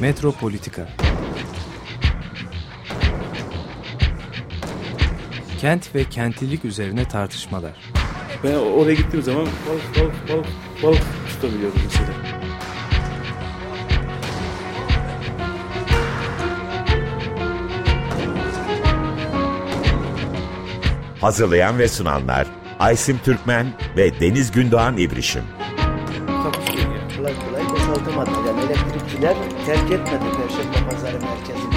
Metropolitika Kent ve kentlilik üzerine tartışmalar. Ben oraya gittiğim zaman balık balık balık balık tutabiliyorum mesela. Hazırlayan ve sunanlar Aysim Türkmen ve Deniz Gündoğan İbrişim. Kolay kolay boşaltamadı. Yani elektrikçiler terk etmedi Perşembe Pazarı merkezini.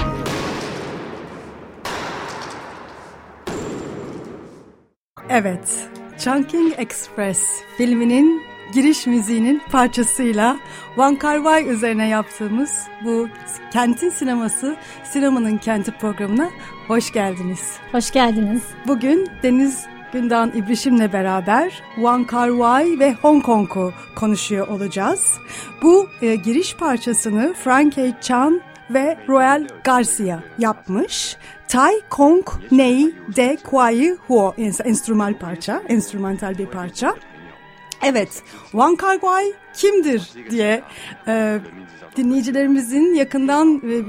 Evet, Chungking Express filminin giriş müziğinin parçasıyla Van Kar-wai üzerine yaptığımız bu Kentin Sineması, Sinemanın Kenti programına hoş geldiniz. Hoş geldiniz. Bugün Deniz Gündoğan İbrişim'le beraber Van Kar-wai ve Hong Kong'u konuşuyor olacağız. Bu e, giriş parçasını Frankie Chan ve Royal Garcia yapmış. Tai Kong Nei De Kuai Huo enstrümantal parça, enstrümantal bir parça. Evet, Wang Kar-wai kimdir diye e, dinleyicilerimizin yakından e,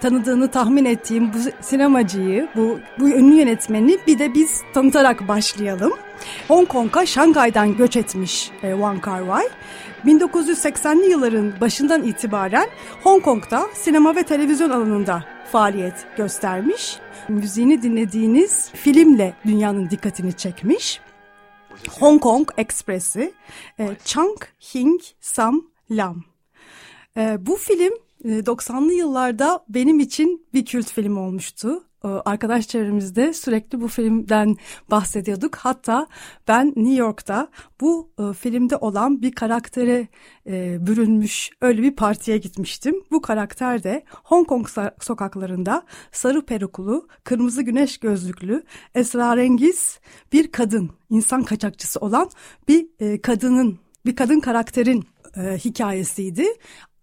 tanıdığını tahmin ettiğim bu sinemacıyı, bu, bu ünlü yönetmeni bir de biz tanıtarak başlayalım. Hong Kong'a Şangay'dan göç etmiş e, Wang Kar-wai. 1980'li yılların başından itibaren Hong Kong'da sinema ve televizyon alanında faaliyet göstermiş. Müziğini dinlediğiniz filmle dünyanın dikkatini çekmiş. Hong Kong Express'i e, Chang Hing Sam Lam. E, bu film e, 90'lı yıllarda benim için bir kült film olmuştu. E, Arkadaş çevremizde sürekli bu filmden bahsediyorduk. Hatta ben New York'ta bu e, filmde olan bir karaktere e, bürünmüş öyle bir partiye gitmiştim. Bu karakter de Hong Kong so- sokaklarında sarı peruklu, kırmızı güneş gözlüklü, esrarengiz bir kadın, insan kaçakçısı olan bir e, kadının, bir kadın karakterin e, hikayesiydi.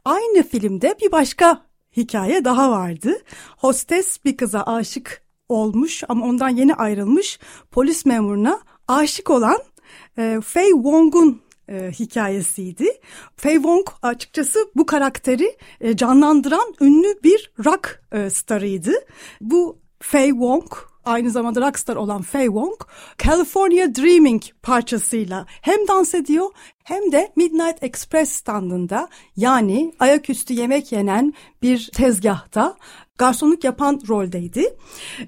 Aynı filmde bir başka hikaye daha vardı. Hostes bir kıza aşık olmuş ama ondan yeni ayrılmış polis memuruna aşık olan e, Fei Wong'un e, hikayesiydi. Fei Wong açıkçası bu karakteri e, canlandıran ünlü bir rock e, starıydı. Bu Fei Wong aynı zamanda rockstar olan Fei Wong California Dreaming parçasıyla hem dans ediyor hem de Midnight Express standında yani ayaküstü yemek yenen bir tezgahta garsonluk yapan roldeydi.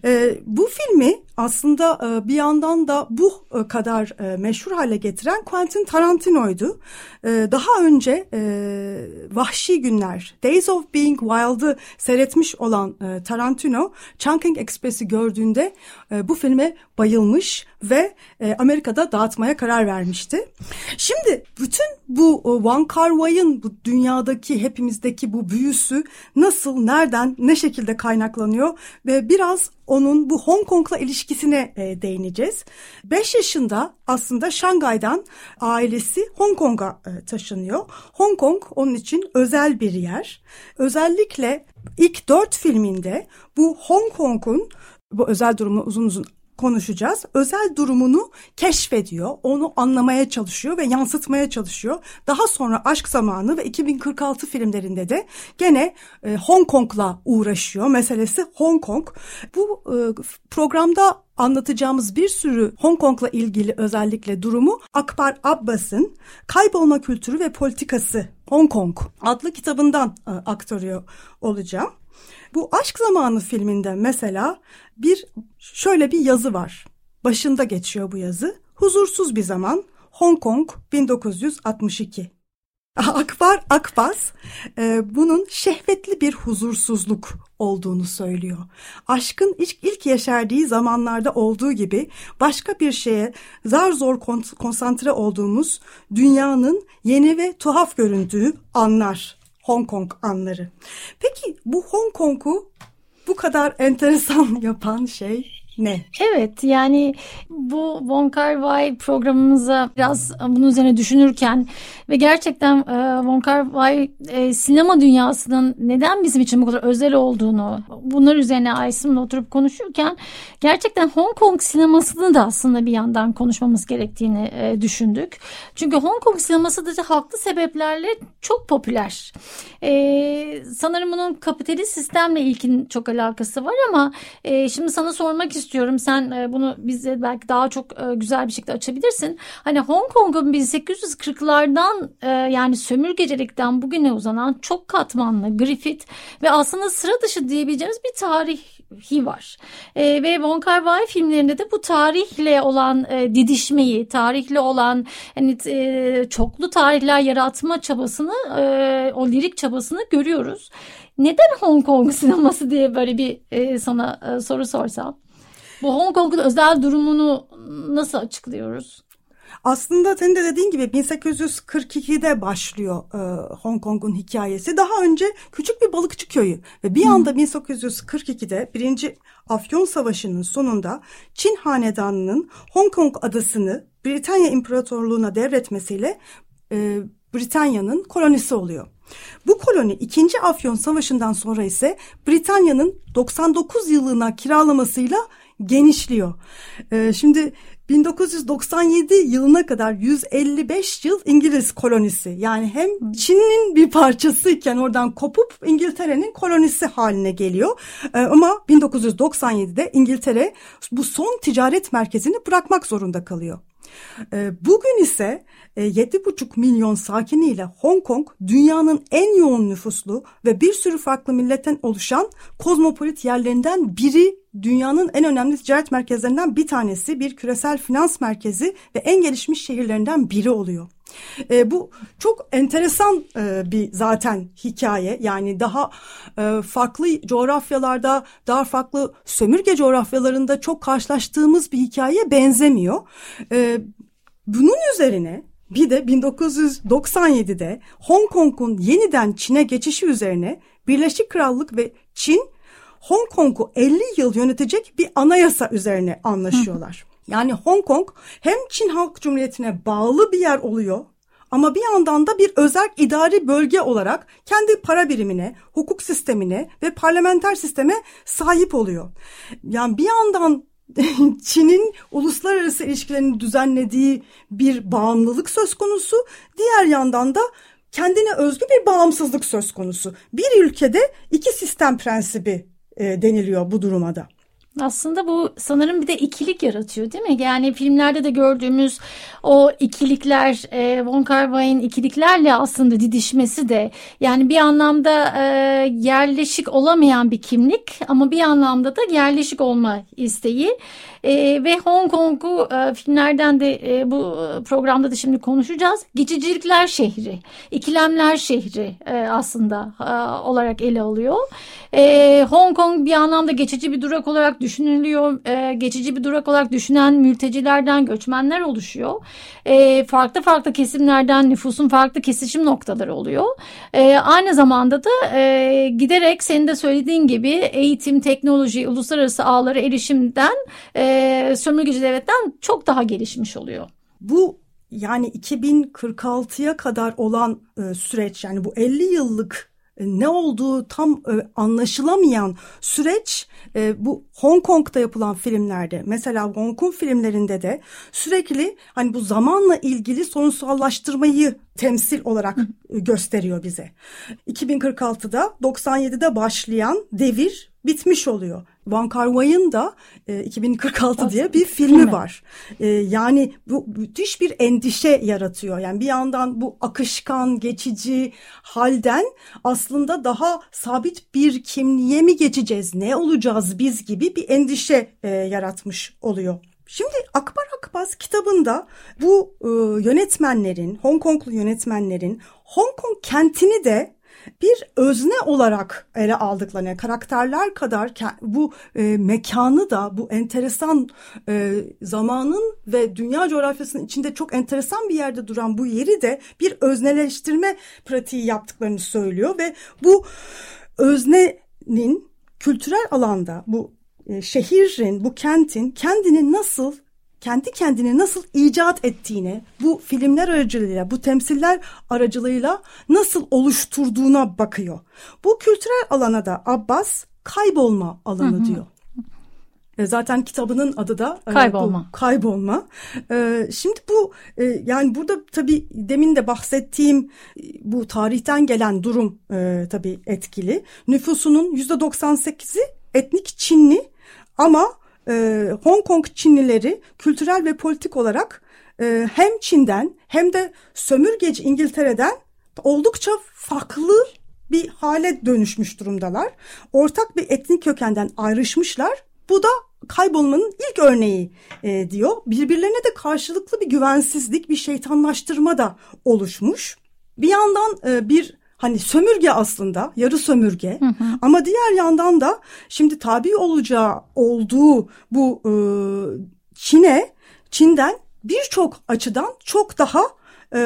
Ee, bu filmi aslında e, bir yandan da bu e, kadar e, meşhur hale getiren Quentin Tarantino'ydu. E, daha önce e, Vahşi Günler, Days of Being Wild'ı seyretmiş olan e, Tarantino, Chungking Express'i gördüğünde e, bu filme bayılmış ve e, Amerika'da dağıtmaya karar vermişti. Şimdi bütün bu e, Wong Kar-wai'ın bu dünyadaki hepimizdeki bu büyüsü nasıl, nereden, ne şekilde kaynaklanıyor ve biraz onun bu Hong Kong'la ilişkisine e, değineceğiz. 5 yaşında aslında Şangay'dan ailesi Hong Kong'a e, taşınıyor. Hong Kong onun için özel bir yer. Özellikle ilk 4 filminde bu Hong Kong'un bu özel durumu uzun uzun konuşacağız. Özel durumunu keşfediyor, onu anlamaya çalışıyor ve yansıtmaya çalışıyor. Daha sonra Aşk Zamanı ve 2046 filmlerinde de gene e, Hong Kong'la uğraşıyor. Meselesi Hong Kong. Bu e, programda anlatacağımız bir sürü Hong Kong'la ilgili özellikle durumu Akbar Abbas'ın Kaybolma Kültürü ve Politikası Hong Kong adlı kitabından e, aktarıyor olacağım. Bu Aşk Zamanı filminde mesela bir şöyle bir yazı var. Başında geçiyor bu yazı. Huzursuz bir zaman Hong Kong 1962. Akbar Akbas e, bunun şehvetli bir huzursuzluk olduğunu söylüyor. Aşkın ilk, ilk yeşerdiği zamanlarda olduğu gibi başka bir şeye zar zor konsantre olduğumuz dünyanın yeni ve tuhaf göründüğü anlar Hong Kong anları. Peki bu Hong Kong'u bu kadar enteresan yapan şey ne? Evet yani bu Von Kar Wai programımıza biraz bunun üzerine düşünürken ve gerçekten e, Von Kar Wai e, sinema dünyasının neden bizim için bu kadar özel olduğunu bunlar üzerine Aysim'le oturup konuşurken gerçekten Hong Kong sinemasını da aslında bir yandan konuşmamız gerektiğini e, düşündük. Çünkü Hong Kong sineması da haklı sebeplerle çok popüler. E, sanırım bunun kapitalist sistemle ilkin çok alakası var ama e, şimdi sana sormak istiyorum. Sen e, bunu bize belki daha çok e, güzel bir şekilde açabilirsin. Hani Hong Kong'un 1840'lardan e, yani sömürgecilikten bugüne uzanan çok katmanlı Griffith ve aslında sıra dışı diyebileceğimiz bir tarihi var. E, ve Von Kar Wai filmlerinde de bu tarihle olan e, didişmeyi, tarihle olan hani e, çoklu tarihler yaratma çabasını, e, o lirik çabasını görüyoruz. Neden Hong Kong sineması diye böyle bir e, sana e, soru sorsam? Bu Hong Kong'un özel durumunu nasıl açıklıyoruz? Aslında senin de dediğin gibi 1842'de başlıyor e, Hong Kong'un hikayesi. Daha önce küçük bir balıkçı köyü ve bir anda 1842'de birinci Afyon Savaşı'nın sonunda Çin Hanedanı'nın Hong Kong adasını Britanya İmparatorluğu'na devretmesiyle e, Britanya'nın kolonisi oluyor. Bu koloni 2. Afyon Savaşı'ndan sonra ise Britanya'nın 99 yılına kiralamasıyla genişliyor. Ee, şimdi 1997 yılına kadar 155 yıl İngiliz kolonisi yani hem Çin'in bir parçasıyken oradan kopup İngiltere'nin kolonisi haline geliyor. Ee, ama 1997'de İngiltere bu son ticaret merkezini bırakmak zorunda kalıyor. Ee, bugün ise 7,5 e, milyon sakiniyle Hong Kong dünyanın en yoğun nüfuslu ve bir sürü farklı milletten oluşan kozmopolit yerlerinden biri dünyanın en önemli ticaret merkezlerinden bir tanesi, bir küresel finans merkezi ve en gelişmiş şehirlerinden biri oluyor. E, bu çok enteresan e, bir zaten hikaye yani daha e, farklı coğrafyalarda daha farklı sömürge coğrafyalarında çok karşılaştığımız bir hikayeye benzemiyor. E, bunun üzerine bir de 1997'de Hong Kong'un yeniden Çin'e geçişi üzerine Birleşik Krallık ve Çin Hong Kong'u 50 yıl yönetecek bir anayasa üzerine anlaşıyorlar. Yani Hong Kong hem Çin Halk Cumhuriyeti'ne bağlı bir yer oluyor ama bir yandan da bir özel idari bölge olarak kendi para birimine, hukuk sistemine ve parlamenter sisteme sahip oluyor. Yani bir yandan Çin'in uluslararası ilişkilerini düzenlediği bir bağımlılık söz konusu. Diğer yandan da kendine özgü bir bağımsızlık söz konusu. Bir ülkede iki sistem prensibi e, deniliyor bu duruma da. Aslında bu sanırım bir de ikilik yaratıyor değil mi? Yani filmlerde de gördüğümüz o ikilikler, e, Von Wai'nin ikiliklerle aslında didişmesi de yani bir anlamda e, yerleşik olamayan bir kimlik ama bir anlamda da yerleşik olma isteği. E, ve Hong Kong'u e, filmlerden de e, bu programda da şimdi konuşacağız. Geçicilikler şehri, ikilemler şehri e, aslında e, olarak ele alıyor. E, Hong Kong bir anlamda geçici bir durak olarak düşünülüyor. E, geçici bir durak olarak düşünen mültecilerden göçmenler oluşuyor. E, farklı farklı kesimlerden nüfusun farklı kesişim noktaları oluyor. E, aynı zamanda da e, giderek senin de söylediğin gibi eğitim, teknoloji, uluslararası ağlara erişimden e, sömürgeci devletten çok daha gelişmiş oluyor. Bu yani 2046'ya kadar olan e, süreç yani bu 50 yıllık ne olduğu tam e, anlaşılamayan süreç e, bu Hong Kong'da yapılan filmlerde mesela Hong Kong filmlerinde de sürekli hani bu zamanla ilgili sorunsallaştırmayı temsil olarak gösteriyor bize. 2046'da 97'de başlayan devir bitmiş oluyor. Van Kar Wai'ın da e, 2046 diye bir filmi var. E, yani bu müthiş bir endişe yaratıyor. Yani bir yandan bu akışkan, geçici halden aslında daha sabit bir kimliğe mi geçeceğiz, ne olacağız biz gibi bir endişe e, yaratmış oluyor. Şimdi Akbar Akbaz kitabında bu e, yönetmenlerin, Hong Konglu yönetmenlerin Hong Kong kentini de bir özne olarak ele aldıklarını, karakterler kadar bu e, mekanı da bu enteresan e, zamanın ve dünya coğrafyasının içinde çok enteresan bir yerde duran bu yeri de bir özneleştirme pratiği yaptıklarını söylüyor ve bu öznenin kültürel alanda bu e, şehrin, bu kentin kendini nasıl kendi kendini nasıl icat ettiğine, bu filmler aracılığıyla, bu temsiller aracılığıyla nasıl oluşturduğuna bakıyor. Bu kültürel alana da Abbas kaybolma alanı hı hı. diyor. E, zaten kitabının adı da e, kaybolma. Bu, kaybolma. E, şimdi bu yani burada tabii demin de bahsettiğim bu tarihten gelen durum tabii etkili. Nüfusunun yüzde 98'i etnik Çinli ama Hong Kong Çinlileri kültürel ve politik olarak hem Çin'den hem de sömürgeci İngiltere'den oldukça farklı bir hale dönüşmüş durumdalar. Ortak bir etnik kökenden ayrışmışlar bu da kaybolmanın ilk örneği e, diyor. Birbirlerine de karşılıklı bir güvensizlik, bir şeytanlaştırma da oluşmuş. Bir yandan e, bir hani sömürge aslında yarı sömürge hı hı. ama diğer yandan da şimdi tabi olacağı olduğu bu e, Çin'e Çin'den birçok açıdan çok daha e,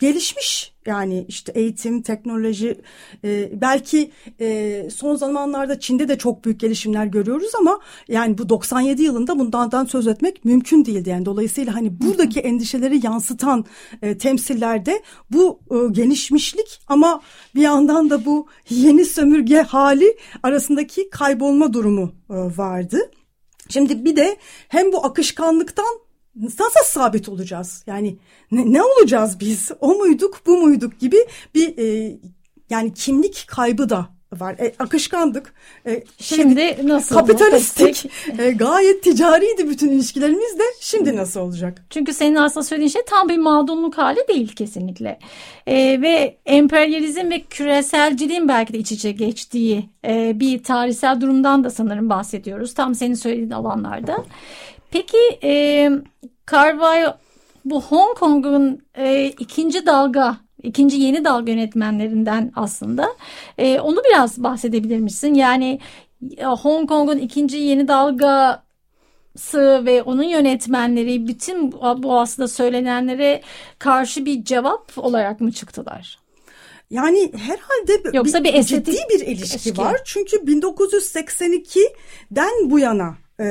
gelişmiş yani işte eğitim, teknoloji e, belki e, son zamanlarda Çin'de de çok büyük gelişimler görüyoruz ama yani bu 97 yılında bundan söz etmek mümkün değildi. Yani dolayısıyla hani buradaki endişeleri yansıtan e, temsillerde bu e, gelişmişlik ama bir yandan da bu yeni sömürge hali arasındaki kaybolma durumu e, vardı. Şimdi bir de hem bu akışkanlıktan nasıl sabit olacağız? Yani ne, ne olacağız biz? O muyduk, bu muyduk gibi bir e, yani kimlik kaybı da var. E, akışkandık. E, şimdi nasıl? Kapitalistik. E, gayet ticariydi bütün ilişkilerimiz de. Şimdi nasıl olacak? Çünkü senin aslında söylediğin şey tam bir mağdurluk hali değil kesinlikle. E, ve emperyalizm ve küreselciliğin belki de iç içe geçtiği e, bir tarihsel durumdan da sanırım bahsediyoruz. Tam senin söylediğin alanlarda. Peki e, Carvalho bu Hong Kong'un e, ikinci dalga, ikinci yeni dalga yönetmenlerinden aslında. E, onu biraz bahsedebilir misin? Yani Hong Kong'un ikinci yeni dalga ve onun yönetmenleri bütün bu aslında söylenenlere karşı bir cevap olarak mı çıktılar? Yani herhalde Yoksa bir, bir estetik, ciddi bir ilişki ilişki var. Çünkü 1982'den bu yana e,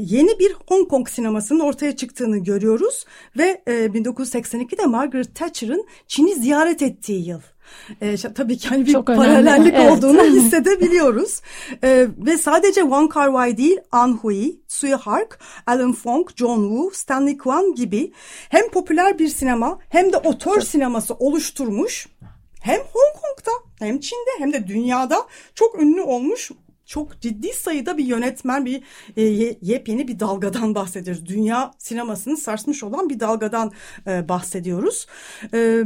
yeni bir Hong Kong sinemasının ortaya çıktığını görüyoruz ve e, 1982'de Margaret Thatcher'ın Çin'i ziyaret ettiği yıl. E, tabii ki hani bir Çok paralellik önemli. olduğunu evet. hissedebiliyoruz. E, ve sadece Wong Kar Wai değil, An Hui, Sui Hark, Alan Fong, John Woo, Stanley Kwan gibi hem popüler bir sinema hem de otör sineması oluşturmuş hem Hong Kong'da hem Çin'de hem de dünyada çok ünlü olmuş çok ciddi sayıda bir yönetmen bir e, yepyeni bir dalgadan bahsediyoruz. Dünya sinemasını sarsmış olan bir dalgadan e, bahsediyoruz. E,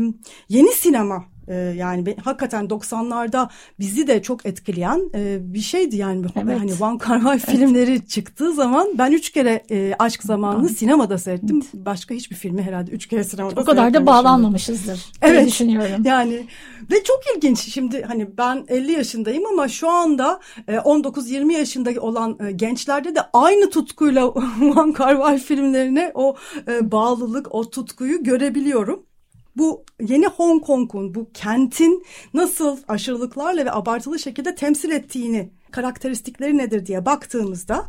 yeni sinema e, yani be, hakikaten 90'larda bizi de çok etkileyen e, bir şeydi yani evet. hani Van Kar evet. filmleri çıktığı zaman ben üç kere e, Aşk Zamanı'nı sinemada seyrettim. Evet. Başka hiçbir filmi herhalde üç kere sinemada O kadar da bağlanmamışızdır evet. düşünüyorum. Yani ve çok ilginç şimdi hani ben 50 yaşındayım ama şu anda e, 19-20 yaşında olan e, gençlerde de aynı tutkuyla Van Kar filmlerine o e, bağlılık, o tutkuyu görebiliyorum bu yeni Hong Kong'un bu kentin nasıl aşırılıklarla ve abartılı şekilde temsil ettiğini karakteristikleri nedir diye baktığımızda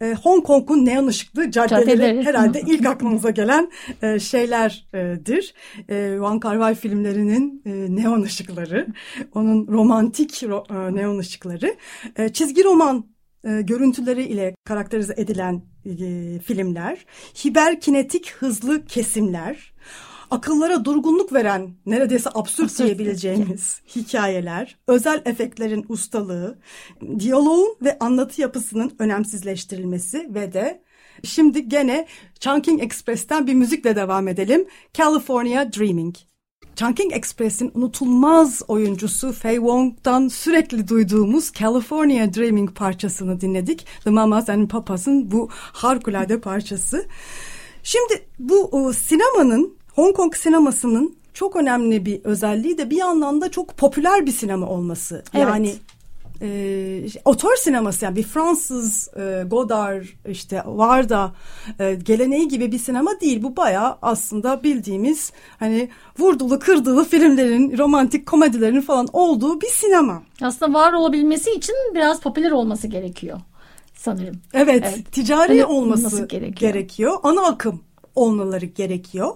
e, Hong Kong'un neon ışıklı caddeleri, caddeleri. herhalde ilk aklımıza gelen e, şeylerdir. E, Van Kar filmlerinin e, neon ışıkları, onun romantik ro, e, neon ışıkları, e, çizgi roman e, görüntüleri ile karakterize edilen e, filmler, hiperkinetik hızlı kesimler, akıllara durgunluk veren neredeyse absürt, absürt diyebileceğimiz hikayeler, özel efektlerin ustalığı, diyaloğun ve anlatı yapısının önemsizleştirilmesi ve de şimdi gene Chunking Express'ten bir müzikle devam edelim. California Dreaming. Chunking Express'in unutulmaz oyuncusu Faye Wong'dan sürekli duyduğumuz California Dreaming parçasını dinledik. The Mamas and Papas'ın bu harikulade parçası. Şimdi bu o, sinemanın Hong Kong sinemasının çok önemli bir özelliği de bir yandan da çok popüler bir sinema olması. Evet. Yani e, otör sineması yani bir Fransız e, Godard işte Varda e, geleneği gibi bir sinema değil. Bu baya aslında bildiğimiz hani vurdulu kırdılı filmlerin romantik komedilerin falan olduğu bir sinema. Aslında var olabilmesi için biraz popüler olması gerekiyor sanırım. Evet, Evet. ticari Öyle olması olması gerekiyor. gerekiyor. Ana akım olmaları gerekiyor.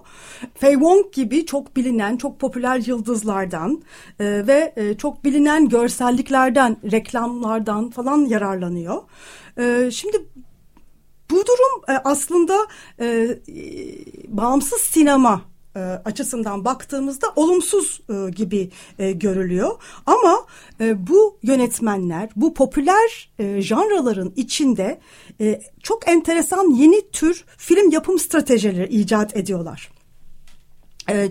Fei Wong gibi çok bilinen, çok popüler yıldızlardan e, ve e, çok bilinen görselliklerden, reklamlardan falan yararlanıyor. E, şimdi bu durum e, aslında e, e, bağımsız sinema e, açısından baktığımızda olumsuz e, gibi e, görülüyor. Ama e, bu yönetmenler bu popüler e, janraların içinde çok enteresan yeni tür film yapım stratejileri icat ediyorlar.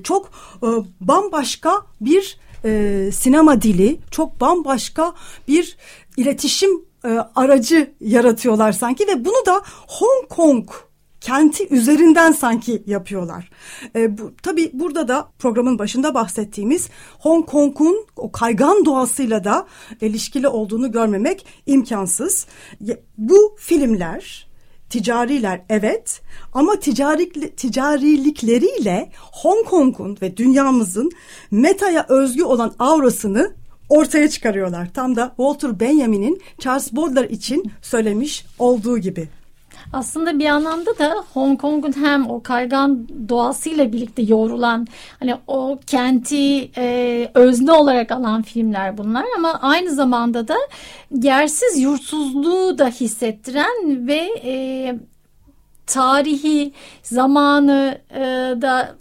Çok bambaşka bir sinema dili, çok bambaşka bir iletişim aracı yaratıyorlar sanki ve bunu da Hong Kong kenti üzerinden sanki yapıyorlar. E, bu, tabii burada da programın başında bahsettiğimiz Hong Kong'un o kaygan doğasıyla da ilişkili olduğunu görmemek imkansız. Bu filmler ticariler evet ama ticari, ticarilikleriyle Hong Kong'un ve dünyamızın metaya özgü olan aurasını ortaya çıkarıyorlar. Tam da Walter Benjamin'in Charles Baudelaire için söylemiş olduğu gibi. Aslında bir anlamda da Hong Kong'un hem o kaygan doğasıyla birlikte yoğrulan hani o kenti e, özne olarak alan filmler bunlar ama aynı zamanda da yersiz yurtsuzluğu da hissettiren ve e, tarihi zamanı e, da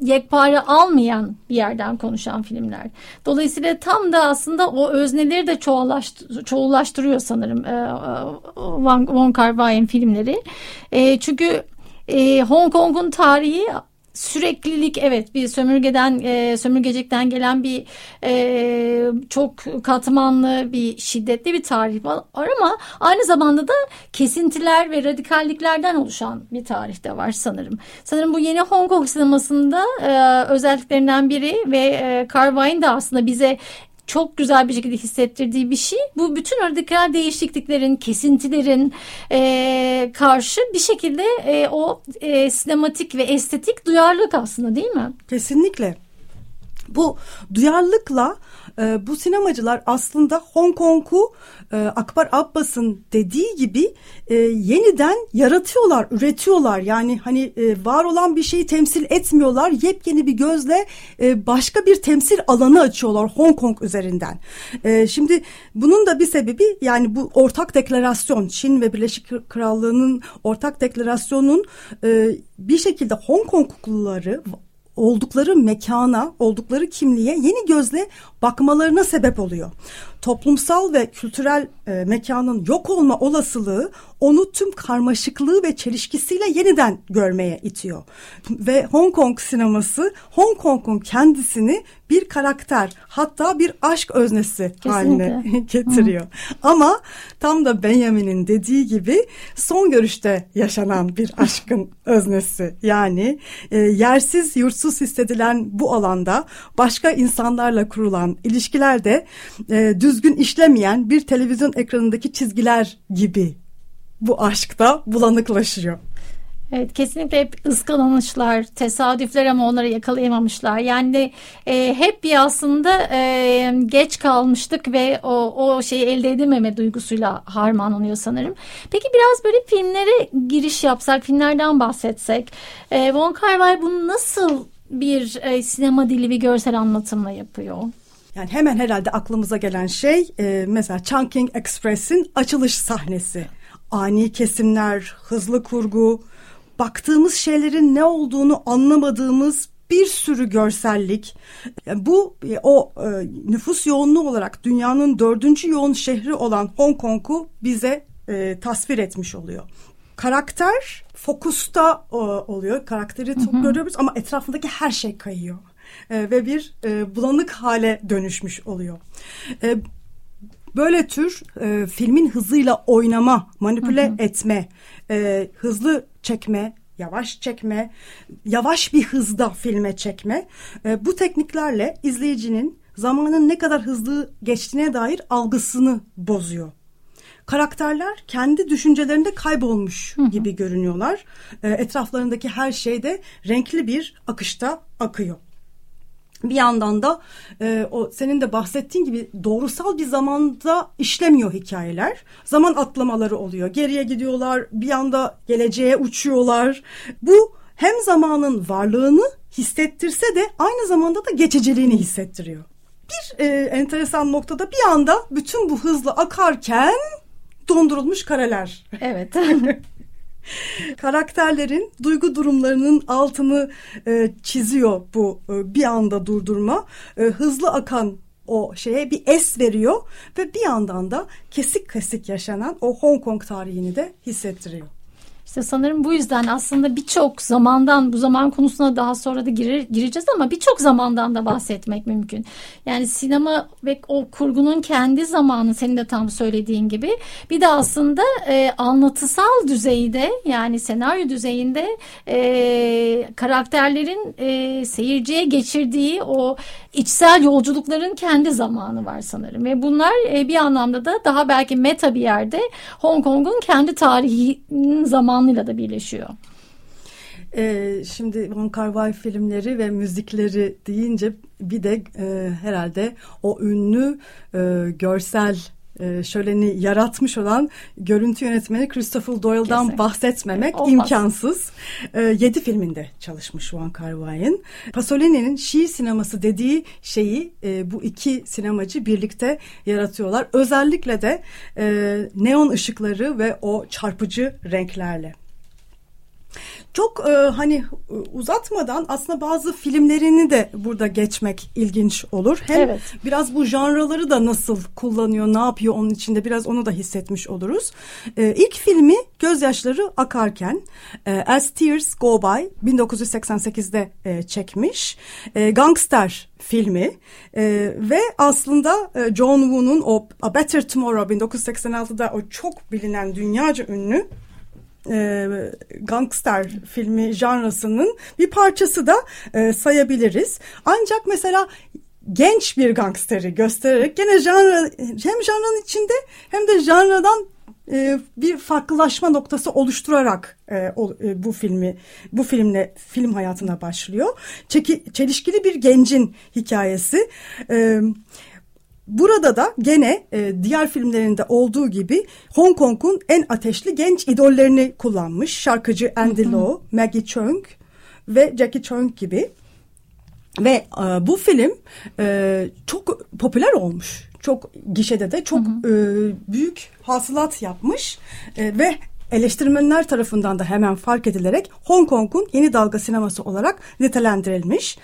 yekpare almayan bir yerden konuşan filmler. Dolayısıyla tam da aslında o özneleri de çoğulaştı, çoğullaştırıyor sanırım e, Wong, Wong Kar Wai'nin filmleri. E, çünkü e, Hong Kong'un tarihi süreklilik evet bir sömürgeden e, sömürgecekten gelen bir e, çok katmanlı bir şiddetli bir tarih var ama aynı zamanda da kesintiler ve radikalliklerden oluşan bir tarih de var sanırım. Sanırım bu yeni Hong Kong sinemasında e, özelliklerinden biri ve e, Carvine de aslında bize çok güzel bir şekilde hissettirdiği bir şey. Bu bütün radikal değişikliklerin, kesintilerin e, karşı bir şekilde e, o e, sinematik ve estetik duyarlılık aslında değil mi? Kesinlikle. Bu duyarlılıkla e, bu sinemacılar aslında Hong Kong'u e, Akbar Abbas'ın dediği gibi e, yeniden yaratıyorlar, üretiyorlar. Yani hani e, var olan bir şeyi temsil etmiyorlar. Yepyeni bir gözle e, başka bir temsil alanı açıyorlar Hong Kong üzerinden. E, şimdi bunun da bir sebebi yani bu ortak deklarasyon Çin ve Birleşik Krallığı'nın ortak deklarasyonun e, bir şekilde Hong Kongluları oldukları mekana, oldukları kimliğe yeni gözle bakmalarına sebep oluyor. Toplumsal ve kültürel e, mekanın yok olma olasılığı onu tüm karmaşıklığı ve çelişkisiyle yeniden görmeye itiyor. Ve Hong Kong sineması Hong Kong'un kendisini bir karakter hatta bir aşk öznesi Kesinlikle. haline getiriyor. Ama tam da Benjamin'in dediği gibi son görüşte yaşanan bir aşkın öznesi. Yani e, yersiz yurtsuz hissedilen bu alanda başka insanlarla kurulan ilişkilerde e, düzgün işlemeyen bir televizyon ekranındaki çizgiler gibi bu aşkta bulanıklaşıyor. Evet kesinlikle hep ıskalanışlar, tesadüfler ama onları yakalayamamışlar. Yani e, hep bir aslında e, geç kalmıştık ve o, o şeyi elde edememe duygusuyla harmanlanıyor sanırım. Peki biraz böyle filmlere giriş yapsak, filmlerden bahsetsek. E, Wong Kar Wai bunu nasıl bir e, sinema dili bir görsel anlatımla yapıyor? Yani hemen herhalde aklımıza gelen şey e, mesela Chungking Express'in açılış sahnesi. Ani kesimler, hızlı kurgu, baktığımız şeylerin ne olduğunu anlamadığımız bir sürü görsellik. Yani bu e, o e, nüfus yoğunluğu olarak dünyanın dördüncü yoğun şehri olan Hong Kong'u bize e, tasvir etmiş oluyor. Karakter fokusta e, oluyor. Karakteri çok görüyoruz ama etrafındaki her şey kayıyor. E, ve bir e, bulanık hale dönüşmüş oluyor. E, böyle tür e, filmin hızıyla oynama, manipüle etme, e, hızlı çekme, yavaş çekme, yavaş bir hızda filme çekme. E, bu tekniklerle izleyicinin zamanın ne kadar hızlı geçtiğine dair algısını bozuyor. Karakterler kendi düşüncelerinde kaybolmuş gibi görünüyorlar. E, etraflarındaki her şey de renkli bir akışta akıyor. Bir yandan da e, o senin de bahsettiğin gibi doğrusal bir zamanda işlemiyor hikayeler. Zaman atlamaları oluyor. Geriye gidiyorlar, bir anda geleceğe uçuyorlar. Bu hem zamanın varlığını hissettirse de aynı zamanda da geçiciliğini hissettiriyor. Bir e, enteresan noktada bir anda bütün bu hızla akarken dondurulmuş kareler. Evet. Karakterlerin duygu durumlarının altını e, çiziyor bu e, bir anda durdurma. E, hızlı akan o şeye bir es veriyor ve bir yandan da kesik kesik yaşanan o Hong Kong tarihini de hissettiriyor. İşte sanırım bu yüzden aslında birçok zamandan bu zaman konusuna daha sonra da girer, gireceğiz ama birçok zamandan da bahsetmek mümkün. Yani sinema ve o kurgunun kendi zamanı senin de tam söylediğin gibi bir de aslında e, anlatısal düzeyde yani senaryo düzeyinde e, karakterlerin e, seyirciye geçirdiği o içsel yolculukların kendi zamanı var sanırım ve bunlar e, bir anlamda da daha belki meta bir yerde Hong Kong'un kendi tarihinin zamanıyla da birleşiyor. Ee, şimdi Wong Kar Wai filmleri ve müzikleri deyince bir de e, herhalde o ünlü e, görsel e, şöleni yaratmış olan görüntü yönetmeni Christopher Doyle'dan Kesin. bahsetmemek Olmaz. imkansız. E, yedi filminde çalışmış Kar Wai'nin. Pasolini'nin şiir sineması dediği şeyi e, bu iki sinemacı birlikte yaratıyorlar. Özellikle de e, neon ışıkları ve o çarpıcı renklerle. Çok e, hani uzatmadan aslında bazı filmlerini de burada geçmek ilginç olur. Hem Evet. biraz bu janraları da nasıl kullanıyor, ne yapıyor onun içinde biraz onu da hissetmiş oluruz. E, ilk filmi Gözyaşları Akarken e, As Tears Go By 1988'de e, çekmiş. E, Gangster filmi E, ve aslında e, John Woo'nun o A Better Tomorrow 1986'da o çok bilinen dünyaca ünlü e, gangster filmi janrasının bir parçası da e, sayabiliriz. Ancak mesela genç bir gangsteri göstererek gene janra hem janranın içinde hem de janradan e, bir farklılaşma noktası oluşturarak e, o, e, bu filmi bu filmle film hayatına başlıyor. Çeki, çelişkili bir gencin hikayesi. E, Burada da gene e, diğer filmlerinde olduğu gibi Hong Kong'un en ateşli genç idollerini kullanmış. Şarkıcı Andy Lau, Maggie Cheung ve Jackie Cheung gibi. Ve e, bu film e, çok popüler olmuş. Çok gişede de çok e, büyük hasılat yapmış E, ve eleştirmenler tarafından da hemen fark edilerek Hong Kong'un yeni dalga sineması olarak nitelendirilmiş.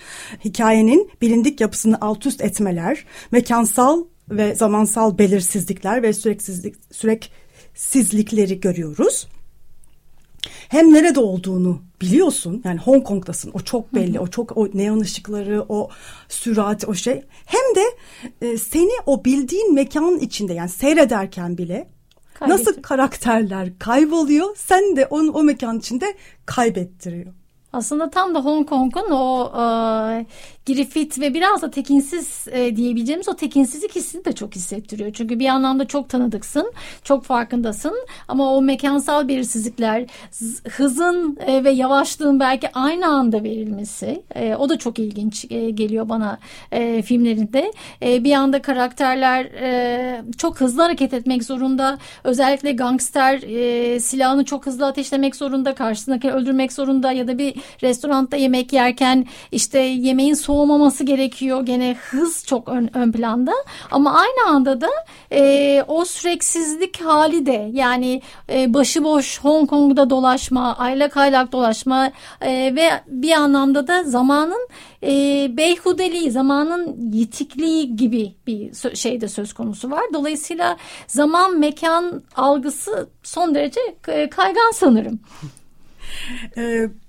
Hikayenin bilindik yapısını alt üst etmeler, mekansal ve zamansal belirsizlikler ve süreksizlik, süreksizlikleri görüyoruz hem nerede olduğunu biliyorsun. Yani Hong Kong'dasın. O çok belli. O çok o neon ışıkları, o sürat, o şey. Hem de e, seni o bildiğin mekanın içinde yani seyrederken bile nasıl karakterler kayboluyor, sen de onu o mekanın içinde kaybettiriyor. Aslında tam da Hong Kong'un o e, Griffith ve biraz da tekinsiz e, diyebileceğimiz o tekinsizlik hissini de çok hissettiriyor. Çünkü bir anlamda çok tanıdıksın, çok farkındasın ama o mekansal belirsizlikler, hızın e, ve yavaşlığın belki aynı anda verilmesi e, o da çok ilginç e, geliyor bana e, filmlerinde. E, bir anda karakterler e, çok hızlı hareket etmek zorunda. Özellikle gangster e, silahını çok hızlı ateşlemek zorunda, karşısındaki öldürmek zorunda ya da bir restoranda yemek yerken işte yemeğin soğumaması gerekiyor. Gene hız çok ön, ön planda ama aynı anda da e, o süreksizlik hali de yani e, başıboş Hong Kong'da dolaşma, aylak aylak dolaşma e, ve bir anlamda da zamanın e, beyhudeliği, zamanın yitikliği gibi bir sö- şey de söz konusu var. Dolayısıyla zaman mekan algısı son derece e, kaygan sanırım.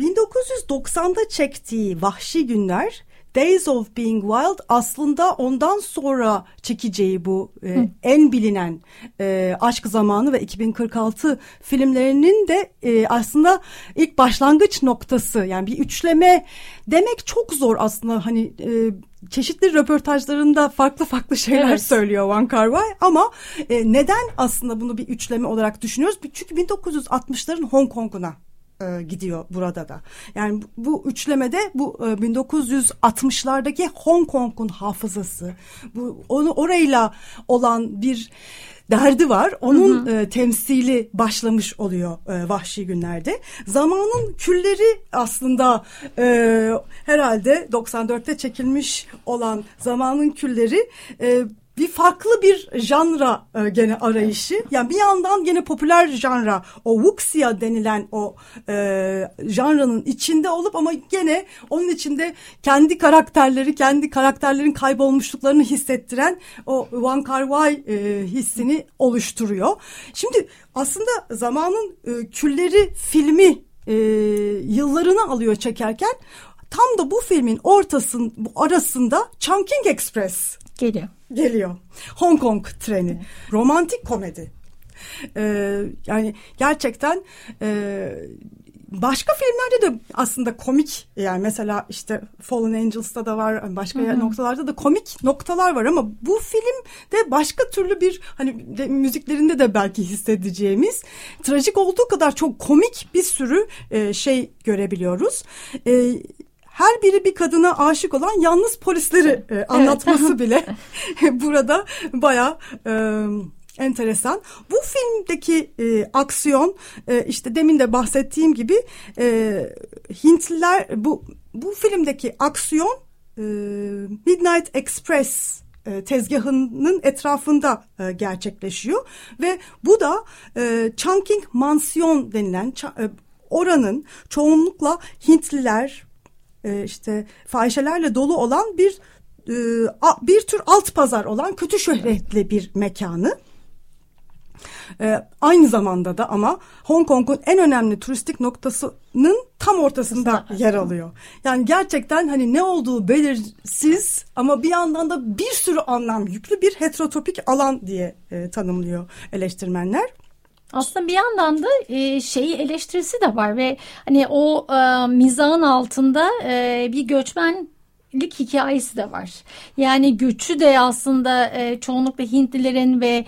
Ee, 1990'da çektiği Vahşi Günler Days of Being Wild aslında ondan sonra çekeceği bu e, en bilinen e, Aşk Zamanı ve 2046 filmlerinin de e, aslında ilk başlangıç noktası yani bir üçleme demek çok zor aslında hani e, çeşitli röportajlarında farklı farklı şeyler Evet. söylüyor Van Kar Wai ama e, neden aslında bunu bir üçleme olarak düşünüyoruz? Çünkü 1960'ların Hong Kong'una e, gidiyor burada da. Yani bu üçlemede bu e, 1960'lardaki Hong Kong'un hafızası, bu onu orayla olan bir derdi var. Onun hı hı. E, temsili başlamış oluyor e, vahşi günlerde. Zamanın külleri aslında e, herhalde 94'te çekilmiş olan zamanın külleri e, bir farklı bir janra e, gene arayışı. Yani bir yandan gene popüler janra o wuxia denilen o e, janranın içinde olup ama gene onun içinde kendi karakterleri, kendi karakterlerin kaybolmuşluklarını hissettiren o Wong Kar Wai e, hissini oluşturuyor. Şimdi aslında zamanın e, külleri filmi e, yıllarını alıyor çekerken tam da bu filmin ortasın arasında Chungking Express geliyor geliyor. Hong Kong treni. Evet. Romantik komedi. Ee, yani gerçekten e, başka filmlerde de aslında komik yani mesela işte Fallen Angels'ta da var başka hı hı. noktalarda da komik noktalar var ama bu film de başka türlü bir hani de, müziklerinde de belki hissedeceğimiz trajik olduğu kadar çok komik bir sürü e, şey görebiliyoruz. E, her biri bir kadına aşık olan yalnız polisleri e, anlatması evet. bile burada baya e, enteresan. Bu filmdeki e, aksiyon e, işte demin de bahsettiğim gibi e, Hintliler bu bu filmdeki aksiyon e, Midnight Express e, tezgahının etrafında e, gerçekleşiyor ve bu da e, Chungking Mansiyon denilen oranın çoğunlukla Hintliler, e, işte fahişelerle dolu olan bir e, bir tür alt pazar olan kötü şöhretli bir mekanı. E, aynı zamanda da ama Hong Kong'un en önemli turistik noktasının tam ortasında yer alıyor. Yani gerçekten hani ne olduğu belirsiz ama bir yandan da bir sürü anlam yüklü bir heterotopik alan diye e, tanımlıyor eleştirmenler. Aslında bir yandan da e, şeyi eleştirisi de var ve hani o e, mizahın altında e, bir göçmenlik hikayesi de var. Yani göçü de aslında e, çoğunlukla Hintlilerin ve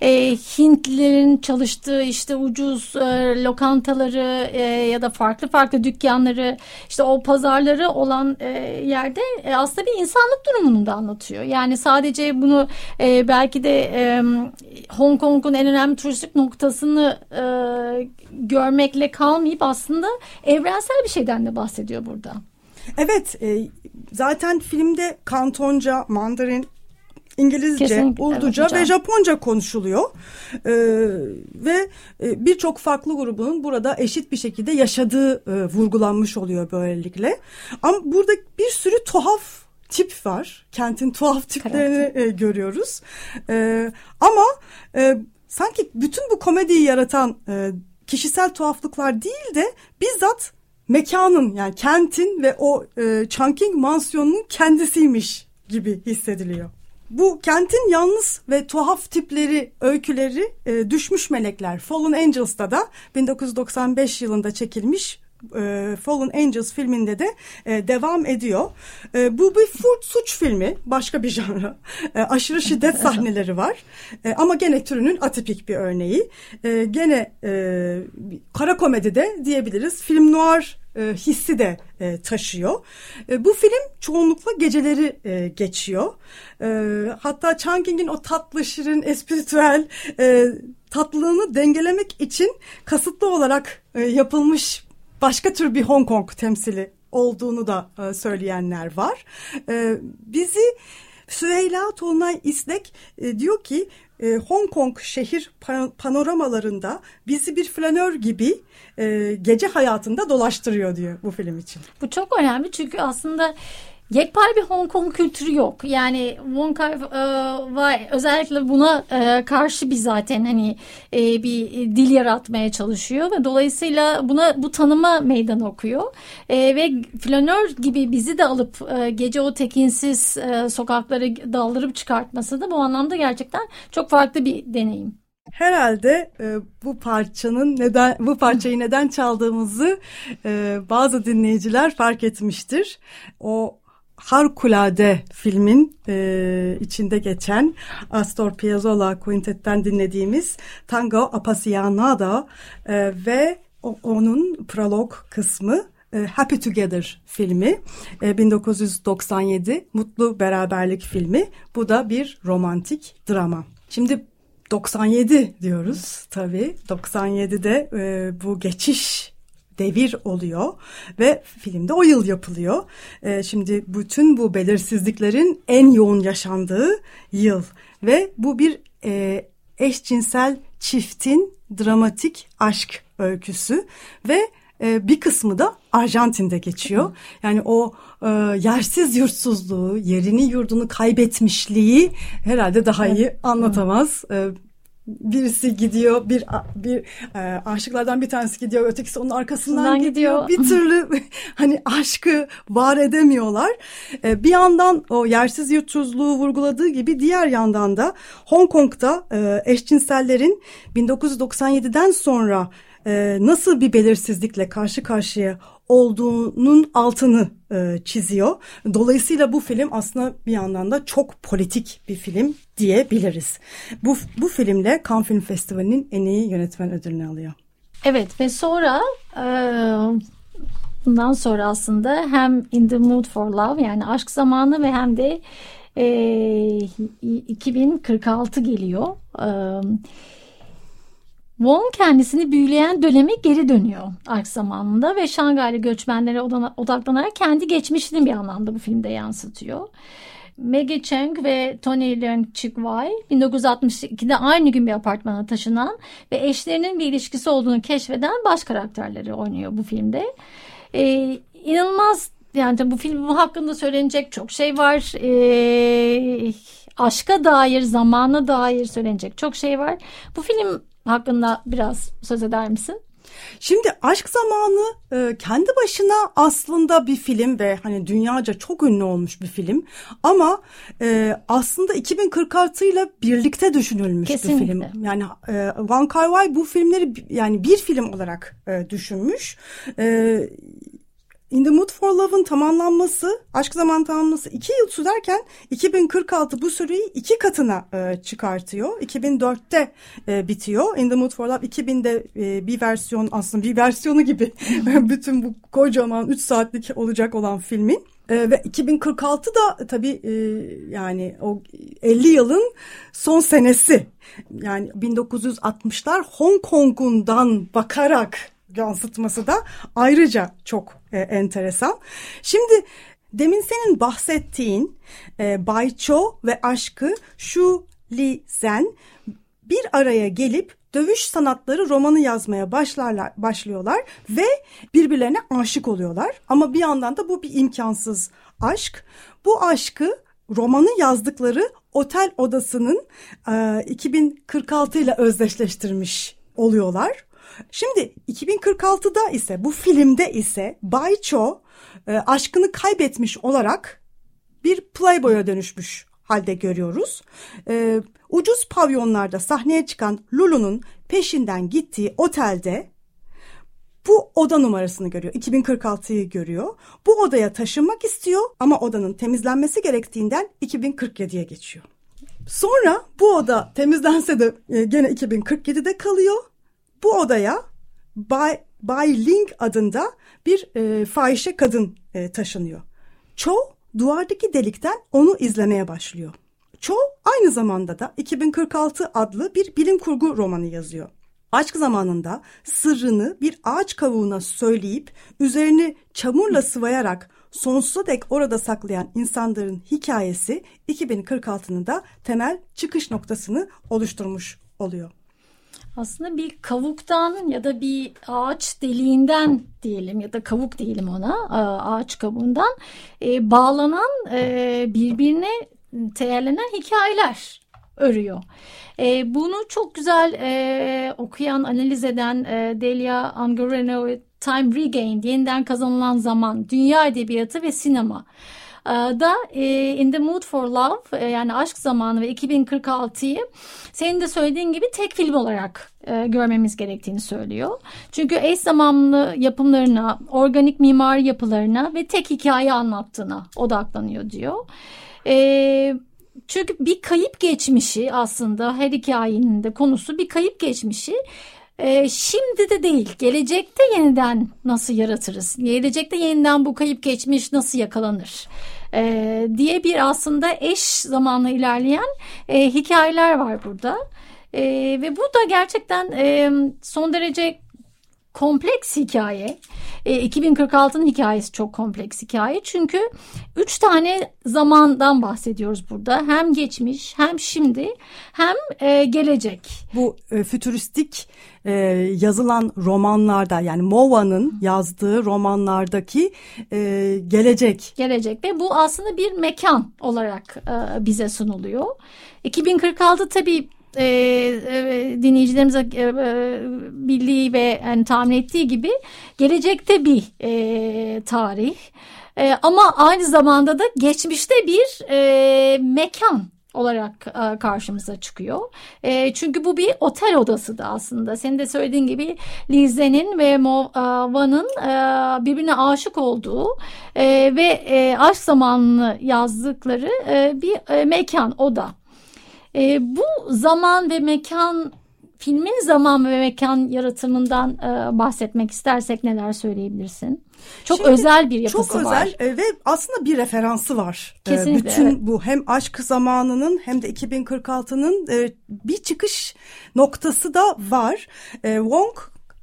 e, Hintlilerin çalıştığı işte ucuz e, lokantaları e, ya da farklı farklı dükkanları işte o pazarları olan e, yerde e, aslında bir insanlık durumunu da anlatıyor. Yani sadece bunu e, belki de e, Hong Kong'un en önemli turistik noktasını e, görmekle kalmayıp aslında evrensel bir şeyden de bahsediyor burada. Evet, e, zaten filmde Kantonca, Mandarin, İngilizce, Kesinlikle, Urduca evet, ve Japonca konuşuluyor. Ee, ve e, birçok farklı grubun burada eşit bir şekilde yaşadığı e, vurgulanmış oluyor böylelikle. Ama burada bir sürü tuhaf tip var. Kentin tuhaf tiplerini e, görüyoruz. E, ama e, sanki bütün bu komediyi yaratan e, kişisel tuhaflıklar değil de bizzat mekanın yani kentin ve o e, Chungking mansiyonunun kendisiymiş gibi hissediliyor. Bu kentin yalnız ve tuhaf tipleri, öyküleri e, Düşmüş Melekler, Fallen Angels'ta da 1995 yılında çekilmiş e, Fallen Angels filminde de e, devam ediyor. E, bu bir suç filmi, başka bir janra. E, aşırı şiddet sahneleri var. E, ama gene türünün atipik bir örneği. E, gene e, kara komedi de diyebiliriz. Film noir e, hissi de e, taşıyor. E, bu film çoğunlukla geceleri geçiyor. Hatta Chungking'in o tatlı, şirin, espritüel tatlılığını dengelemek için kasıtlı olarak yapılmış başka tür bir Hong Kong temsili olduğunu da söyleyenler var. Bizi Süheyla Tolunay İsnek e, diyor ki e, Hong Kong şehir panoramalarında bizi bir flanör gibi e, gece hayatında dolaştırıyor diyor bu film için. Bu çok önemli çünkü aslında Yekpare bir Hong Kong kültürü yok. Yani Wong Kar e, özellikle buna e, karşı bir zaten hani e, bir dil yaratmaya çalışıyor ve dolayısıyla buna bu tanıma meydan okuyor. E, ve flanör gibi bizi de alıp e, gece o tekinsiz e, sokakları daldırıp çıkartması da bu anlamda gerçekten çok farklı bir deneyim. Herhalde e, bu parçanın neden bu parçayı neden çaldığımızı e, bazı dinleyiciler fark etmiştir. O harikulade filmin e, içinde geçen Astor Piazzolla Quintet'ten dinlediğimiz Tango Apasionado e, ve o, onun prolog kısmı e, Happy Together filmi e, 1997 Mutlu Beraberlik filmi. Bu da bir romantik drama. Şimdi 97 diyoruz tabii. 97'de e, bu geçiş devir oluyor ve filmde o yıl yapılıyor. E, şimdi bütün bu belirsizliklerin en yoğun yaşandığı yıl ve bu bir e, eşcinsel çiftin dramatik aşk öyküsü ve e, bir kısmı da Arjantin'de geçiyor. Yani o e, yersiz yurtsuzluğu, yerini yurdunu kaybetmişliği herhalde daha iyi anlatamaz. E, birisi gidiyor bir bir e, aşıklardan bir tanesi gidiyor ötekisi onun arkasından gidiyor. gidiyor bir türlü hani aşkı var edemiyorlar e, bir yandan o yersiz yurtsuzluğu vurguladığı gibi diğer yandan da Hong Kong'da e, eşcinsellerin 1997'den sonra e, nasıl bir belirsizlikle karşı karşıya olduğunun altını e, çiziyor. Dolayısıyla bu film aslında bir yandan da çok politik bir film diyebiliriz. Bu, bu filmle Cannes Film Festivali'nin en iyi yönetmen ödülünü alıyor. Evet ve sonra e, bundan sonra aslında hem In the Mood for Love yani aşk zamanı ve hem de e, 2046 geliyor. Evet Wong kendisini büyüleyen döneme geri dönüyor ark zamanında ve Şangaylı göçmenlere odaklanarak kendi geçmişini bir anlamda bu filmde yansıtıyor. Maggie Cheng ve Tony Leung Chik Wai 1962'de aynı gün bir apartmana taşınan ve eşlerinin bir ilişkisi olduğunu keşfeden baş karakterleri oynuyor bu filmde. Ee, inanılmaz yani bu film hakkında söylenecek çok şey var. Ee, aşka dair, zamana dair söylenecek çok şey var. Bu film hakkında biraz söz eder misin? Şimdi Aşk Zamanı e, kendi başına aslında bir film ve hani dünyaca çok ünlü olmuş bir film. Ama e, aslında 2046 ile birlikte düşünülmüş Kesinlikle. bir film. Yani e, Wong Kar Wai bu filmleri yani bir film olarak e, düşünmüş. E, In the Mood for Love'ın tamamlanması, aşk zamanı tamamlanması iki yıl sürerken 2046 bu süreyi iki katına e, çıkartıyor. 2004'te e, bitiyor. In the Mood for Love 2000'de e, bir versiyon aslında bir versiyonu gibi bütün bu kocaman 3 saatlik olacak olan filmin. E, ve 2046 da tabii e, yani o 50 yılın son senesi. Yani 1960'lar Hong Kong'undan bakarak yansıtması da ayrıca çok e, enteresan. Şimdi demin senin bahsettiğin e, Bay Cho ve aşkı Shu Li Zen bir araya gelip dövüş sanatları romanı yazmaya başlarlar, başlıyorlar ve birbirlerine aşık oluyorlar. Ama bir yandan da bu bir imkansız aşk. Bu aşkı romanı yazdıkları otel odasının e, 2046 ile özdeşleştirmiş oluyorlar. Şimdi 2046'da ise bu filmde ise Bay Cho e, aşkını kaybetmiş olarak bir playboy'a dönüşmüş halde görüyoruz. E, ucuz pavyonlarda sahneye çıkan Lulu'nun peşinden gittiği otelde bu oda numarasını görüyor. 2046'yı görüyor. Bu odaya taşınmak istiyor ama odanın temizlenmesi gerektiğinden 2047'ye geçiyor. Sonra bu oda temizlense de e, gene 2047'de kalıyor bu odaya Bay, Bay Ling adında bir e, fahişe kadın e, taşınıyor. Cho duvardaki delikten onu izlemeye başlıyor. Cho aynı zamanda da 2046 adlı bir bilim kurgu romanı yazıyor. Aşk zamanında sırrını bir ağaç kavuğuna söyleyip üzerini çamurla sıvayarak sonsuza dek orada saklayan insanların hikayesi 2046'nın da temel çıkış noktasını oluşturmuş oluyor aslında bir kavuktan ya da bir ağaç deliğinden diyelim ya da kavuk diyelim ona ağaç kabuğundan e, bağlanan e, birbirine teyerlenen hikayeler örüyor. E, bunu çok güzel e, okuyan, analiz eden e, Delia Angoreno Time Regained, yeniden kazanılan zaman, dünya edebiyatı ve sinema da e, In the Mood for Love e, yani Aşk Zamanı ve 2046'yı senin de söylediğin gibi tek film olarak e, görmemiz gerektiğini söylüyor. Çünkü eş zamanlı yapımlarına, organik mimari yapılarına ve tek hikaye anlattığına odaklanıyor diyor. Çünkü bir kayıp geçmişi aslında her hikayenin de konusu bir kayıp geçmişi e, şimdi de değil, gelecekte yeniden nasıl yaratırız? Gelecekte yeniden bu kayıp geçmiş nasıl yakalanır? E, diye bir aslında eş zamanla ilerleyen e, hikayeler var burada. E, ve bu da gerçekten e, son derece kompleks hikaye. E, 2046'nın hikayesi çok kompleks hikaye. Çünkü üç tane zamandan bahsediyoruz burada. Hem geçmiş, hem şimdi, hem e, gelecek. Bu e, fütüristik e, yazılan romanlarda yani Mova'nın yazdığı romanlardaki e, gelecek. Gelecek ve bu aslında bir mekan olarak e, bize sunuluyor. 2046 tabii e, e, dinleyicilerimize e, e, bildiği ve yani tahmin ettiği gibi gelecekte bir e, tarih. E, ama aynı zamanda da geçmişte bir e, mekan olarak e, karşımıza çıkıyor. E, çünkü bu bir otel odası da aslında. Senin de söylediğin gibi Lize'nin ve Mova'nın e, birbirine aşık olduğu ve e, aşk zamanını yazdıkları bir mekan oda. E, bu zaman ve mekan filmin zaman ve mekan yaratımından e, bahsetmek istersek neler söyleyebilirsin? Çok Şimdi, özel bir yapısı çok var. Çok özel e, ve aslında bir referansı var. E, Kesinlikle. Bütün evet. bu hem aşk zamanının hem de 2046'nın e, bir çıkış noktası da var. Wong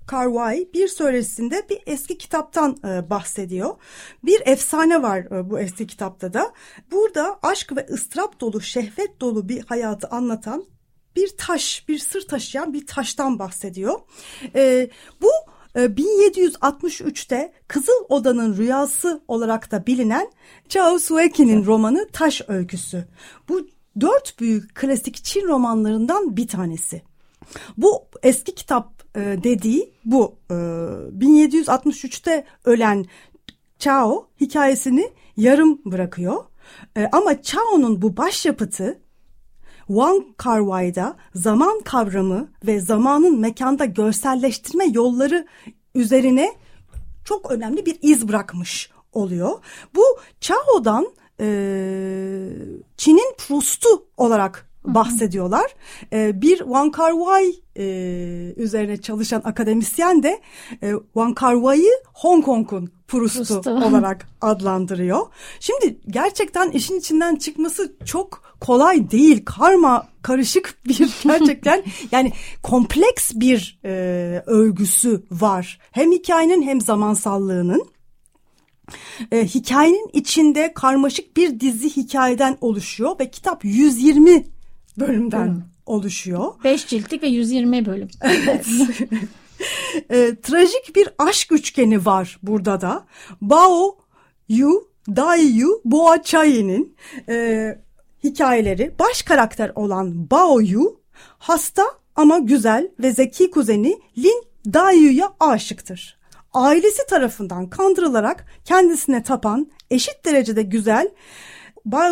Kar bir söyleşisinde bir eski kitaptan e, bahsediyor. Bir efsane var e, bu eski kitapta da. Burada aşk ve ıstırap dolu, şehvet dolu bir hayatı anlatan bir taş, bir sır taşıyan bir taştan bahsediyor. E, bu 1763'te Kızıl Oda'nın Rüyası olarak da bilinen Chao Sueki'nin romanı Taş Öyküsü. Bu dört büyük klasik Çin romanlarından bir tanesi. Bu eski kitap e, dediği bu. E, 1763'te ölen Chao hikayesini yarım bırakıyor. E, ama Chao'nun bu başyapıtı Wang Kar-wai'da zaman kavramı ve zamanın mekanda görselleştirme yolları üzerine çok önemli bir iz bırakmış oluyor. Bu Chao'dan e, Çin'in Proust'u olarak bahsediyorlar. E, bir Wang Kar-wai e, üzerine çalışan akademisyen de e, Wang Kar-wai'yi Hong Kong'un Proust'u olarak adlandırıyor. Şimdi gerçekten işin içinden çıkması çok kolay değil. Karma karışık bir gerçekten yani kompleks bir e, övgüsü var. Hem hikayenin hem zamansallığının. E, hikayenin içinde karmaşık bir dizi hikayeden oluşuyor ve kitap 120 bölümden hmm. oluşuyor. 5 ciltlik ve 120 bölüm. Evet. e, trajik bir aşk üçgeni var burada da. Bao Yu, Dai Yu, Boa Chai'nin e, hikayeleri baş karakter olan Bao Yu hasta ama güzel ve zeki kuzeni Lin Daiyu'ya aşıktır. Ailesi tarafından kandırılarak kendisine tapan eşit derecede güzel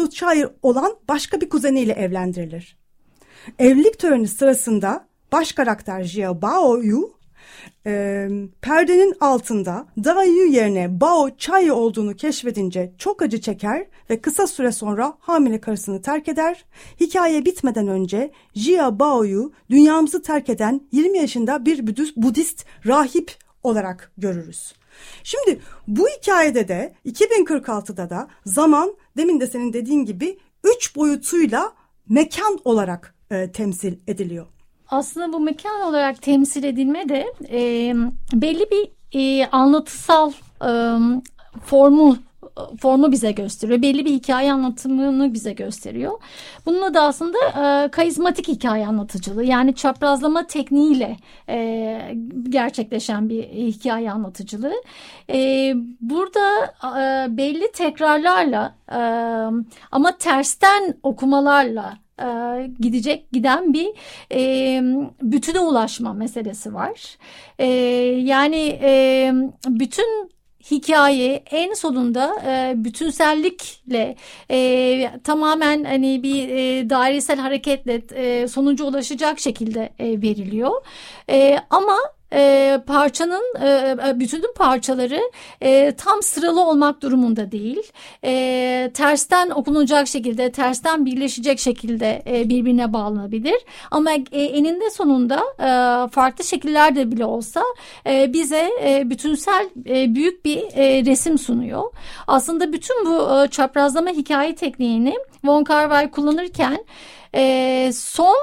Chai olan başka bir kuzeniyle evlendirilir. Evlilik töreni sırasında baş karakter Jia Bao Yu e, perdenin altında Dayu yerine Bao Chai olduğunu keşfedince çok acı çeker ve kısa süre sonra hamile karısını terk eder. Hikaye bitmeden önce Jia Bao'yu dünyamızı terk eden 20 yaşında bir Budist rahip olarak görürüz. Şimdi bu hikayede de 2046'da da zaman demin de senin dediğin gibi üç boyutuyla mekan olarak e, temsil ediliyor. Aslında bu mekan olarak temsil edilme de e, belli bir e, anlatısal e, formu formu bize gösteriyor. Belli bir hikaye anlatımını bize gösteriyor. Bununla da aslında e, karizmatik hikaye anlatıcılığı yani çaprazlama tekniğiyle e, gerçekleşen bir hikaye anlatıcılığı. E, burada e, belli tekrarlarla e, ama tersten okumalarla e, gidecek giden bir e, bütüne ulaşma meselesi var. E, yani e, bütün hikaye en sonunda e, bütünsellikle e, tamamen hani bir e, dairesel hareketle e, sonuca ulaşacak şekilde e, veriliyor. E, ama e, parçanın e, e, bütünün parçaları e, tam sıralı olmak durumunda değil. E, tersten okunacak şekilde, tersten birleşecek şekilde e, birbirine bağlanabilir. Ama e, eninde sonunda e, farklı şekillerde bile olsa e, bize e, bütünsel e, büyük bir e, resim sunuyor. Aslında bütün bu e, çaprazlama hikaye tekniğini Von Kar Wai kullanırken e, son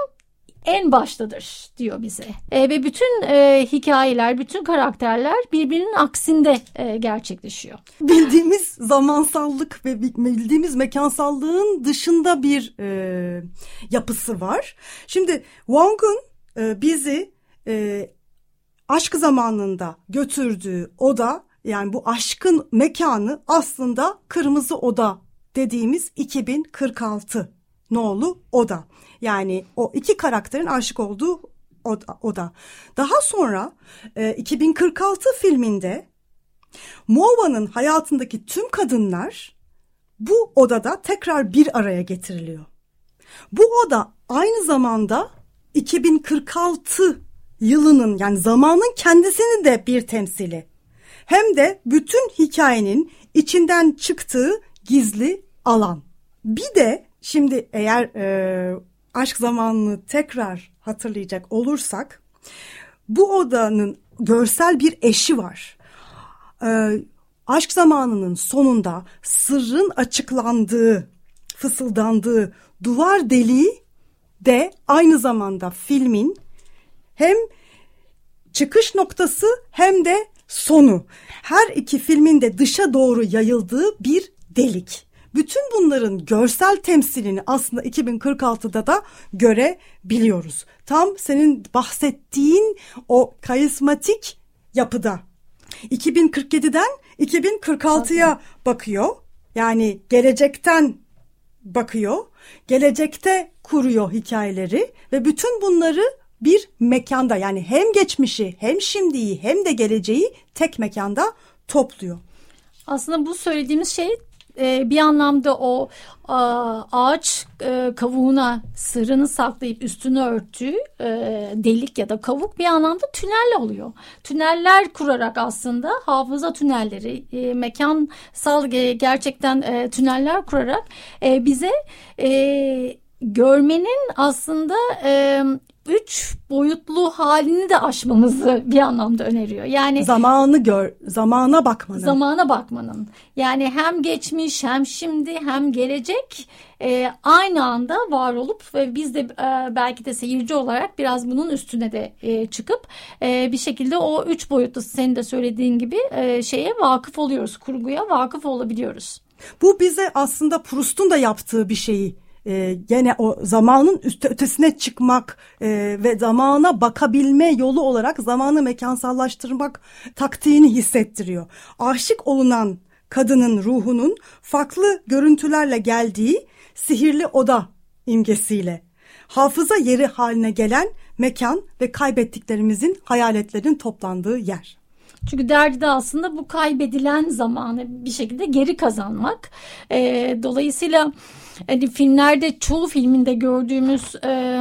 en baştadır diyor bize. E, ve bütün e, hikayeler, bütün karakterler birbirinin aksinde e, gerçekleşiyor. Bildiğimiz zamansallık ve bildiğimiz mekansallığın dışında bir e, yapısı var. Şimdi Wong'un e, bizi e, aşk zamanında götürdüğü oda yani bu aşkın mekanı aslında Kırmızı Oda dediğimiz 2046 nolu oda. Yani o iki karakterin aşık olduğu oda. Daha sonra e, 2046 filminde Mova'nın hayatındaki tüm kadınlar bu odada tekrar bir araya getiriliyor. Bu oda aynı zamanda 2046 yılının yani zamanın kendisini de bir temsili. Hem de bütün hikayenin içinden çıktığı gizli alan. Bir de şimdi eğer e, aşk zamanını tekrar hatırlayacak olursak bu odanın görsel bir eşi var. Ee, aşk zamanının sonunda sırrın açıklandığı, fısıldandığı duvar deliği de aynı zamanda filmin hem çıkış noktası hem de sonu. Her iki filmin de dışa doğru yayıldığı bir delik. Bütün bunların görsel temsilini aslında 2046'da da görebiliyoruz. Tam senin bahsettiğin o karizmatik yapıda. 2047'den 2046'ya bakıyor. Yani gelecekten bakıyor. Gelecekte kuruyor hikayeleri ve bütün bunları bir mekanda yani hem geçmişi hem şimdiyi hem de geleceği tek mekanda topluyor. Aslında bu söylediğimiz şey e, bir anlamda o ağaç e, kavuğuna sırrını saklayıp üstünü örttüğü e, delik ya da kavuk bir anlamda tünel oluyor. Tüneller kurarak aslında hafıza tünelleri, e, mekansal gerçekten tüneller kurarak bize görmenin aslında üç boyutlu halini de aşmamızı bir anlamda öneriyor. Yani zamanı gör, zamana bakmanın. Zamana bakmanın. Yani hem geçmiş hem şimdi hem gelecek e, aynı anda var olup ve biz de e, belki de seyirci olarak biraz bunun üstüne de e, çıkıp e, bir şekilde o üç boyutlu senin de söylediğin gibi e, şeye vakıf oluyoruz. Kurguya vakıf olabiliyoruz. Bu bize aslında Proust'un da yaptığı bir şeyi e, gene o zamanın üstü ötesine çıkmak e, ve zamana bakabilme yolu olarak zamanı mekansallaştırmak taktiğini hissettiriyor. Aşık olunan kadının ruhunun farklı görüntülerle geldiği sihirli oda imgesiyle hafıza yeri haline gelen mekan ve kaybettiklerimizin hayaletlerin toplandığı yer. Çünkü derdi de aslında bu kaybedilen zamanı bir şekilde geri kazanmak. E, dolayısıyla hani filmlerde çoğu filminde gördüğümüz e,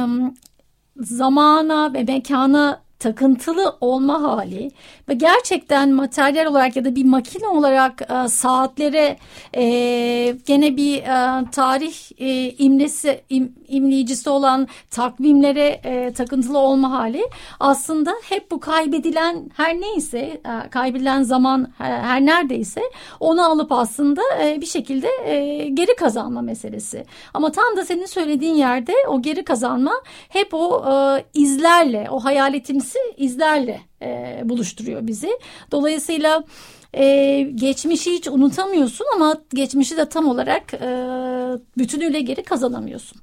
zamana ve mekana takıntılı olma hali ve gerçekten materyal olarak ya da bir makine olarak e, saatlere e, gene bir e, tarih e, imlesi im, imleyicisi olan takvimlere e, takıntılı olma hali aslında hep bu kaybedilen her neyse e, kaybedilen zaman her, her neredeyse onu alıp aslında e, bir şekilde e, geri kazanma meselesi. Ama tam da senin söylediğin yerde o geri kazanma hep o e, izlerle o hayaletimsi izlerle e, buluşturuyor bizi. Dolayısıyla e, geçmişi hiç unutamıyorsun ama geçmişi de tam olarak e, bütünüyle geri kazanamıyorsun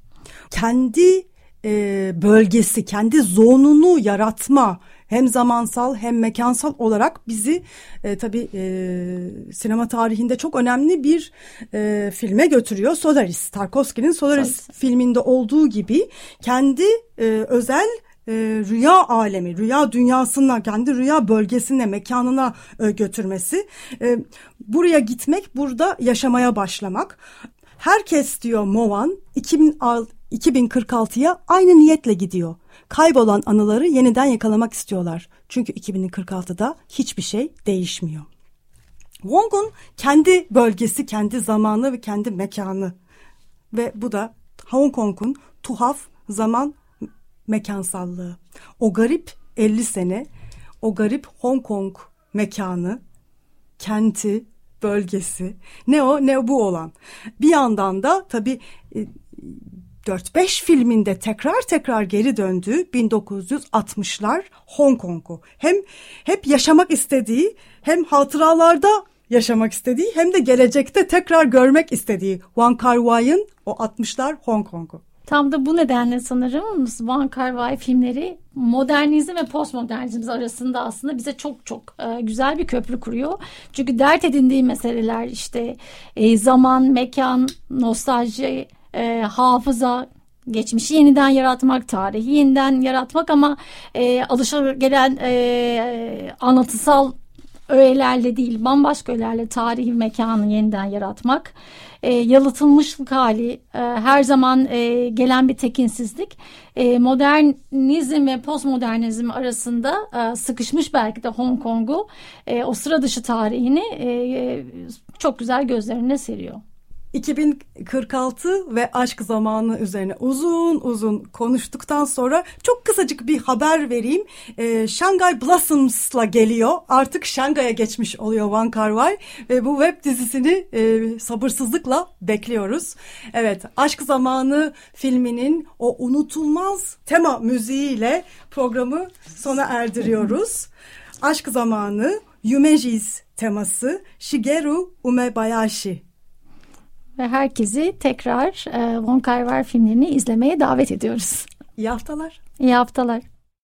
kendi e, bölgesi, kendi zonunu yaratma hem zamansal hem mekansal olarak bizi e, tabii e, sinema tarihinde çok önemli bir e, filme götürüyor. Solaris, Tarkovski'nin Solaris Solaris. filminde olduğu gibi kendi e, özel e, rüya alemi, rüya dünyasına, kendi rüya bölgesine, mekanına e, götürmesi. E, buraya gitmek, burada yaşamaya başlamak. Herkes diyor Movan 2006, 2046'ya aynı niyetle gidiyor. kaybolan anıları yeniden yakalamak istiyorlar. Çünkü 2046'da hiçbir şey değişmiyor. Wong'un kendi bölgesi, kendi zamanı ve kendi mekanı ve bu da Hong Kong'un tuhaf zaman mekansallığı. O garip 50 sene, o garip Hong Kong mekanı, kenti, bölgesi ne o ne bu olan. Bir yandan da tabii 4-5 filminde tekrar tekrar geri döndüğü 1960'lar Hong Kong'u. Hem hep yaşamak istediği hem hatıralarda yaşamak istediği hem de gelecekte tekrar görmek istediği Wong Kar Wai'ın o 60'lar Hong Kong'u. Tam da bu nedenle sanırım Van Kar Wai filmleri modernizm ve postmodernizm arasında aslında bize çok çok e, güzel bir köprü kuruyor. Çünkü dert edindiği meseleler işte e, zaman, mekan, nostalji, e, hafıza, geçmişi yeniden yaratmak, tarihi yeniden yaratmak ama e, alışılagelen e, anlatısal öğelerle değil bambaşka öğelerle tarihi mekanı yeniden yaratmak e, yalıtılmışlık hali e, her zaman e, gelen bir tekinsizlik e, modernizm ve postmodernizm arasında e, sıkışmış belki de Hong Kong'u e, o sıra dışı tarihini e, çok güzel gözlerine seriyor. 2046 ve aşk zamanı üzerine uzun uzun konuştuktan sonra çok kısacık bir haber vereyim. Ee, Shanghai Blossoms'la geliyor. Artık Şangay'a geçmiş oluyor Van Kar Wai ve bu web dizisini e, sabırsızlıkla bekliyoruz. Evet, Aşk Zamanı filminin o unutulmaz tema müziğiyle programı sona erdiriyoruz. Aşk Zamanı Yumeji's teması Shigeru Umebayashi ve herkesi tekrar e, Von Kar Wai filmlerini izlemeye davet ediyoruz. İyi haftalar. İyi haftalar.